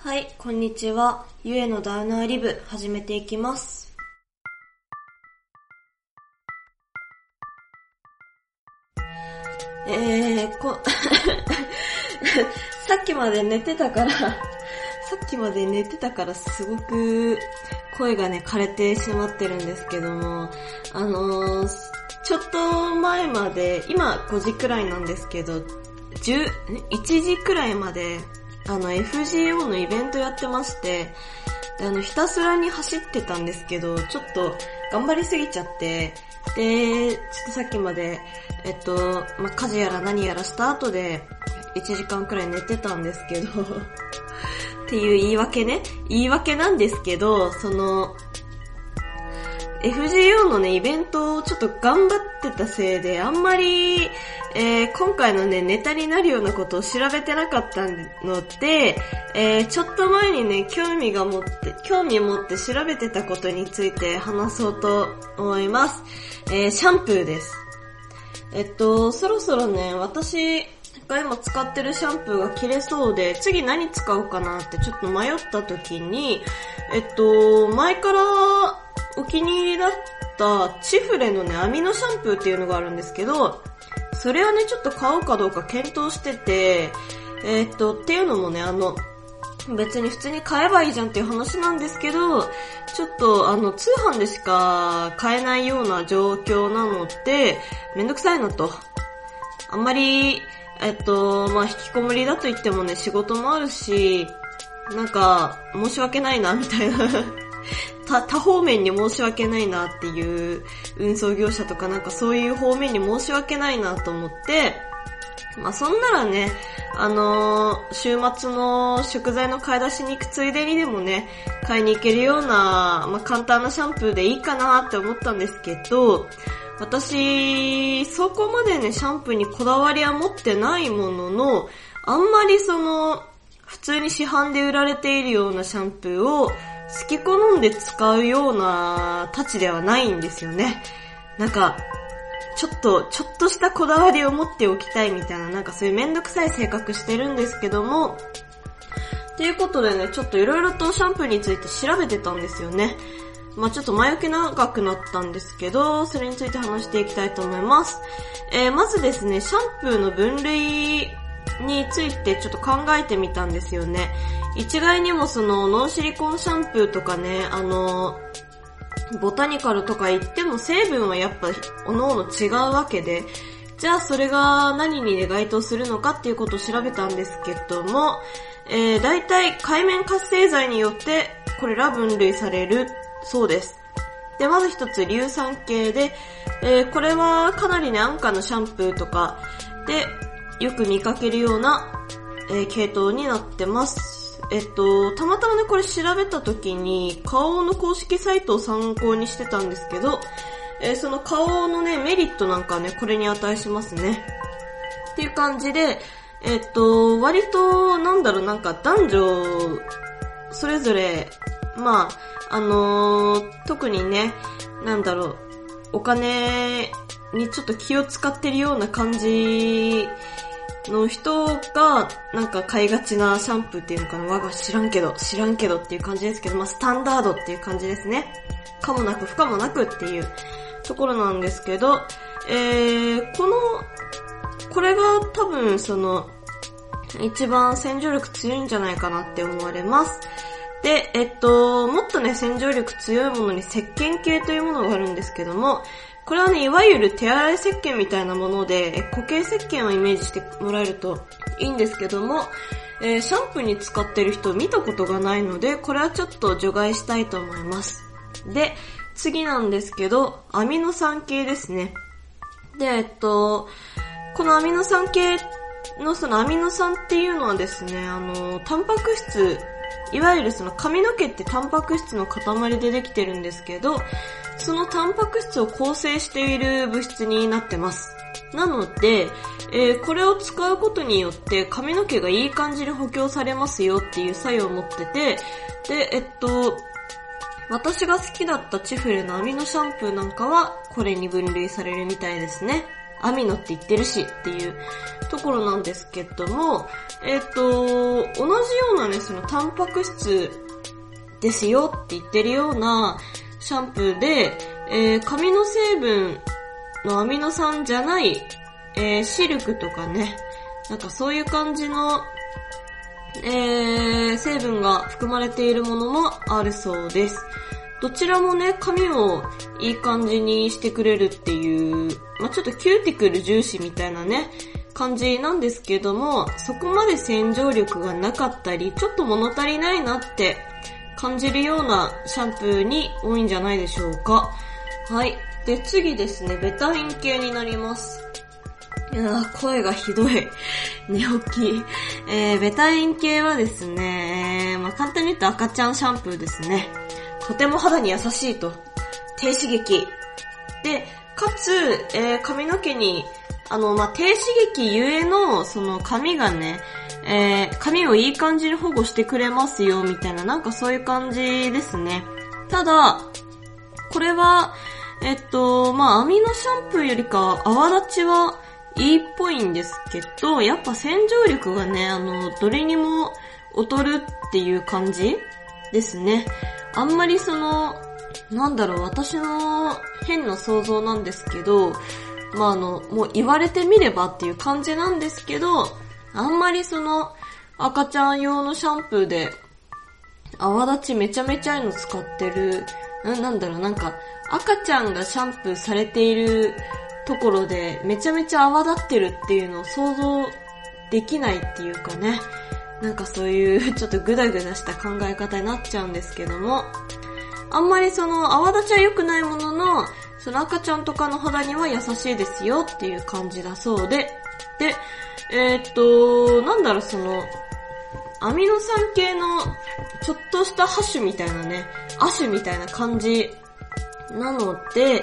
はい、こんにちは。ゆえのダウナーリブ、始めていきます。えー、こ、さっきまで寝てたから、さっきまで寝てたからすごく声がね、枯れてしまってるんですけども、あのー、ちょっと前まで、今5時くらいなんですけど、10、1時くらいまで、あの FGO のイベントやってまして、あのひたすらに走ってたんですけど、ちょっと頑張りすぎちゃって、で、ちょっとさっきまで、えっと、まあ、家事やら何やらした後で、1時間くらい寝てたんですけど、っていう言い訳ね。言い訳なんですけど、その、FGO のね、イベントをちょっと頑張ってたせいで、あんまり、えー今回のね、ネタになるようなことを調べてなかったので、えーちょっと前にね、興味が持って、興味を持って調べてたことについて話そうと思います。えーシャンプーです。えっと、そろそろね、私が今使ってるシャンプーが切れそうで、次何使おうかなってちょっと迷った時に、えっと、前からお気に入りだったチフレのね、アミノシャンプーっていうのがあるんですけど、それをね、ちょっと買おうかどうか検討してて、えっと、っていうのもね、あの、別に普通に買えばいいじゃんっていう話なんですけど、ちょっとあの、通販でしか買えないような状況なので、めんどくさいなと。あんまり、えっと、まあ、引きこもりだと言ってもね、仕事もあるし、なんか、申し訳ないな、みたいな。他、他方面に申し訳ないなっていう運送業者とかなんかそういう方面に申し訳ないなと思って、まあそんならね、あのー週末の食材の買い出しに行くついでにでもね、買いに行けるような、まあ簡単なシャンプーでいいかなって思ったんですけど、私、そこまでね、シャンプーにこだわりは持ってないものの、あんまりその、普通に市販で売られているようなシャンプーを好き好んで使うようなたちではないんですよね。なんか、ちょっと、ちょっとしたこだわりを持っておきたいみたいな、なんかそういうめんどくさい性格してるんですけども、っていうことでね、ちょっといろいろとシャンプーについて調べてたんですよね。まあちょっと前置き長くなったんですけど、それについて話していきたいと思います。えー、まずですね、シャンプーの分類についてちょっと考えてみたんですよね。一概にもそのノンシリコンシャンプーとかね、あの、ボタニカルとか言っても成分はやっぱ各々違うわけで、じゃあそれが何に該当するのかっていうことを調べたんですけども、えー、大体海面活性剤によってこれら分類されるそうです。で、まず一つ硫酸系で、えーこれはかなりね、安価なシャンプーとかでよく見かけるような、えー系統になってます。えっと、たまたまね、これ調べた時に、花王の公式サイトを参考にしてたんですけど、えーその花王のね、メリットなんかね、これに値しますね。っていう感じで、えっと、割と、なんだろう、なんか男女、それぞれ、まあ、あのー特にね、なんだろう、お金にちょっと気を使ってるような感じの人が、なんか買いがちなシャンプーっていうのかな？我が知らんけど、知らんけどっていう感じですけど、まあスタンダードっていう感じですね。かもなく不可もなくっていうところなんですけど、えー、この、これが多分その、一番洗浄力強いんじゃないかなって思われます。で、えっと、もっとね、洗浄力強いものに石鹸系というものがあるんですけども、これはね、いわゆる手洗い石鹸みたいなもので、固形石鹸をイメージしてもらえるといいんですけども、えーシャンプーに使ってる人見たことがないので、これはちょっと除外したいと思います。で、次なんですけど、アミノ酸系ですね。で、えっと、このアミノ酸系のそのアミノ酸っていうのはですね、あの、タンパク質、いわゆるその髪の毛ってタンパク質の塊でできてるんですけど、そのタンパク質を構成している物質になってます。なので、えーこれを使うことによって髪の毛がいい感じに補強されますよっていう作用を持ってて、で、えっと、私が好きだったチフレのアミノシャンプーなんかはこれに分類されるみたいですね。アミノって言ってるしっていうところなんですけども、えっ、ー、と、同じようなね、そのタンパク質ですよって言ってるようなシャンプーで、えー、髪の成分のアミノ酸じゃない、えー、シルクとかね、なんかそういう感じの、えー、成分が含まれているものもあるそうです。どちらもね、髪をいい感じにしてくれるっていう、まあ、ちょっとキューティクル重視みたいなね、感じなんですけども、そこまで洗浄力がなかったり、ちょっと物足りないなって感じるようなシャンプーに多いんじゃないでしょうか。はい。で、次ですね、ベタイン系になります。いや声がひどい。寝起き。えー、ベタイン系はですね、まあ、簡単に言うと赤ちゃんシャンプーですね。とても肌に優しいと。低刺激。で、かつ、えー、髪の毛に、あの、まあ、低刺激ゆえの、その髪がね、えー、髪をいい感じに保護してくれますよ、みたいな、なんかそういう感じですね。ただ、これは、えっと、まあ、アミノシャンプーよりか泡立ちはいいっぽいんですけど、やっぱ洗浄力がね、あの、どれにも劣るっていう感じですね。あんまりその、なんだろう、私の変な想像なんですけど、まああの、もう言われてみればっていう感じなんですけど、あんまりその、赤ちゃん用のシャンプーで、泡立ちめちゃめちゃいの使ってる、なんだろう、なんか、赤ちゃんがシャンプーされているところで、めちゃめちゃ泡立ってるっていうのを想像できないっていうかね。なんかそういう ちょっとグダグダした考え方になっちゃうんですけども、あんまりその泡立ちは良くないものの、その赤ちゃんとかの肌には優しいですよっていう感じだそうで、で、えー、っと、なんだろうその、アミノ酸系のちょっとしたハッシュみたいなね、アシュみたいな感じなので、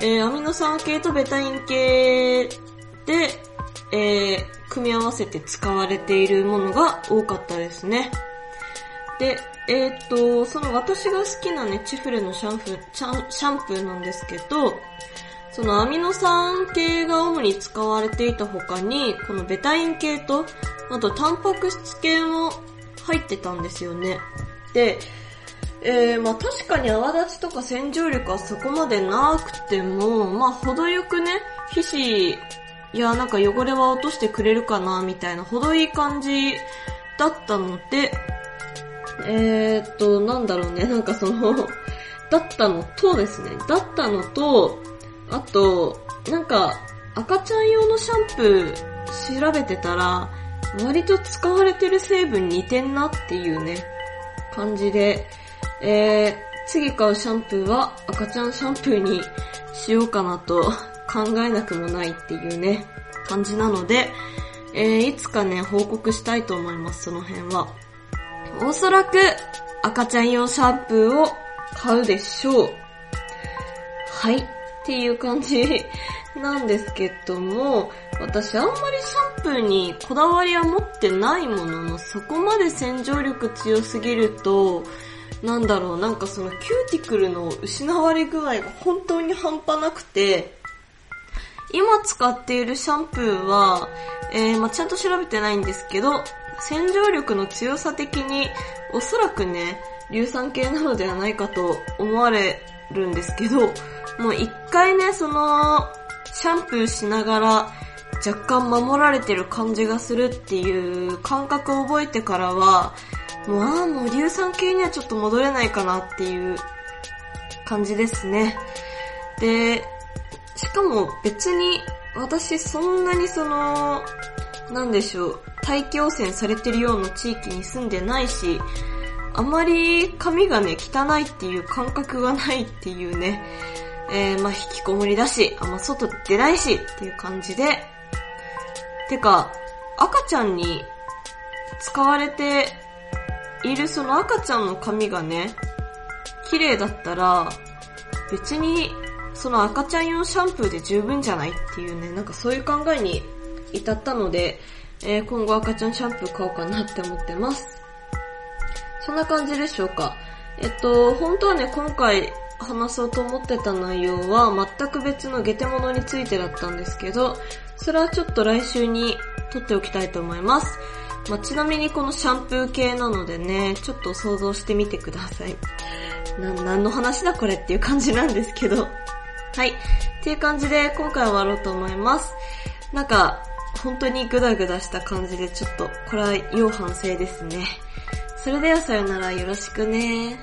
えー、アミノ酸系とベタイン系で、えー、組み合わせて使われているものが多かったですね。で、えー、っと、その私が好きなね、チフレのシャンプー、シャンプーなんですけど、そのアミノ酸系が主に使われていた他に、このベタイン系と、あとタンパク質系も入ってたんですよね。で、えー、まあ確かに泡立ちとか洗浄力はそこまでなくても、まあ程よくね、皮脂いや、なんか汚れは落としてくれるかな、みたいな、ほどいい感じだったので、えー、っと、なんだろうね、なんかそのだったのとですね、だったのと、あと、なんか、赤ちゃん用のシャンプー調べてたら、割と使われてる成分似てんなっていうね、感じで、えー、次買うシャンプーは赤ちゃんシャンプーにしようかなと考えなくもないっていうね、感じなので、えー、いつかね、報告したいと思います、その辺は。おそらく、赤ちゃん用シャンプーを買うでしょう。はい。っていう感じ なんですけども、私あんまりシャンプーにこだわりは持ってないものの、そこまで洗浄力強すぎると、なんだろう、なんかそのキューティクルの失われ具合が本当に半端なくて、今使っているシャンプーは、えー、まあ、ちゃんと調べてないんですけど、洗浄力の強さ的に、おそらくね、硫酸系なのではないかと思われるんですけど、もう一回ね、その、シャンプーしながら、若干守られてる感じがするっていう感覚を覚えてからは、もうああ、もう硫酸系にはちょっと戻れないかなっていう感じですね。で、しかも別に私そんなにその、なんでしょう、大気汚染されてるような地域に住んでないし、あまり髪がね、汚いっていう感覚がないっていうね、えー、まあ、引きこもりだし、あんま外出ないしっていう感じで、てか、赤ちゃんに使われているその赤ちゃんの髪がね、綺麗だったら、別にその赤ちゃん用シャンプーで十分じゃないっていうね、なんかそういう考えに至ったので、えー、今後赤ちゃんシャンプー買おうかなって思ってます。そんな感じでしょうか。えっと、本当はね、今回話そうと思ってた内容は全く別のゲテモノについてだったんですけど、それはちょっと来週に撮っておきたいと思います。まあ、ちなみにこのシャンプー系なのでね、ちょっと想像してみてください。な、何の話だこれっていう感じなんですけど。はい。っていう感じで今回は終わろうと思います。なんか、本当にグダグダした感じでちょっと、これは要反省ですね。それではさよならよろしくね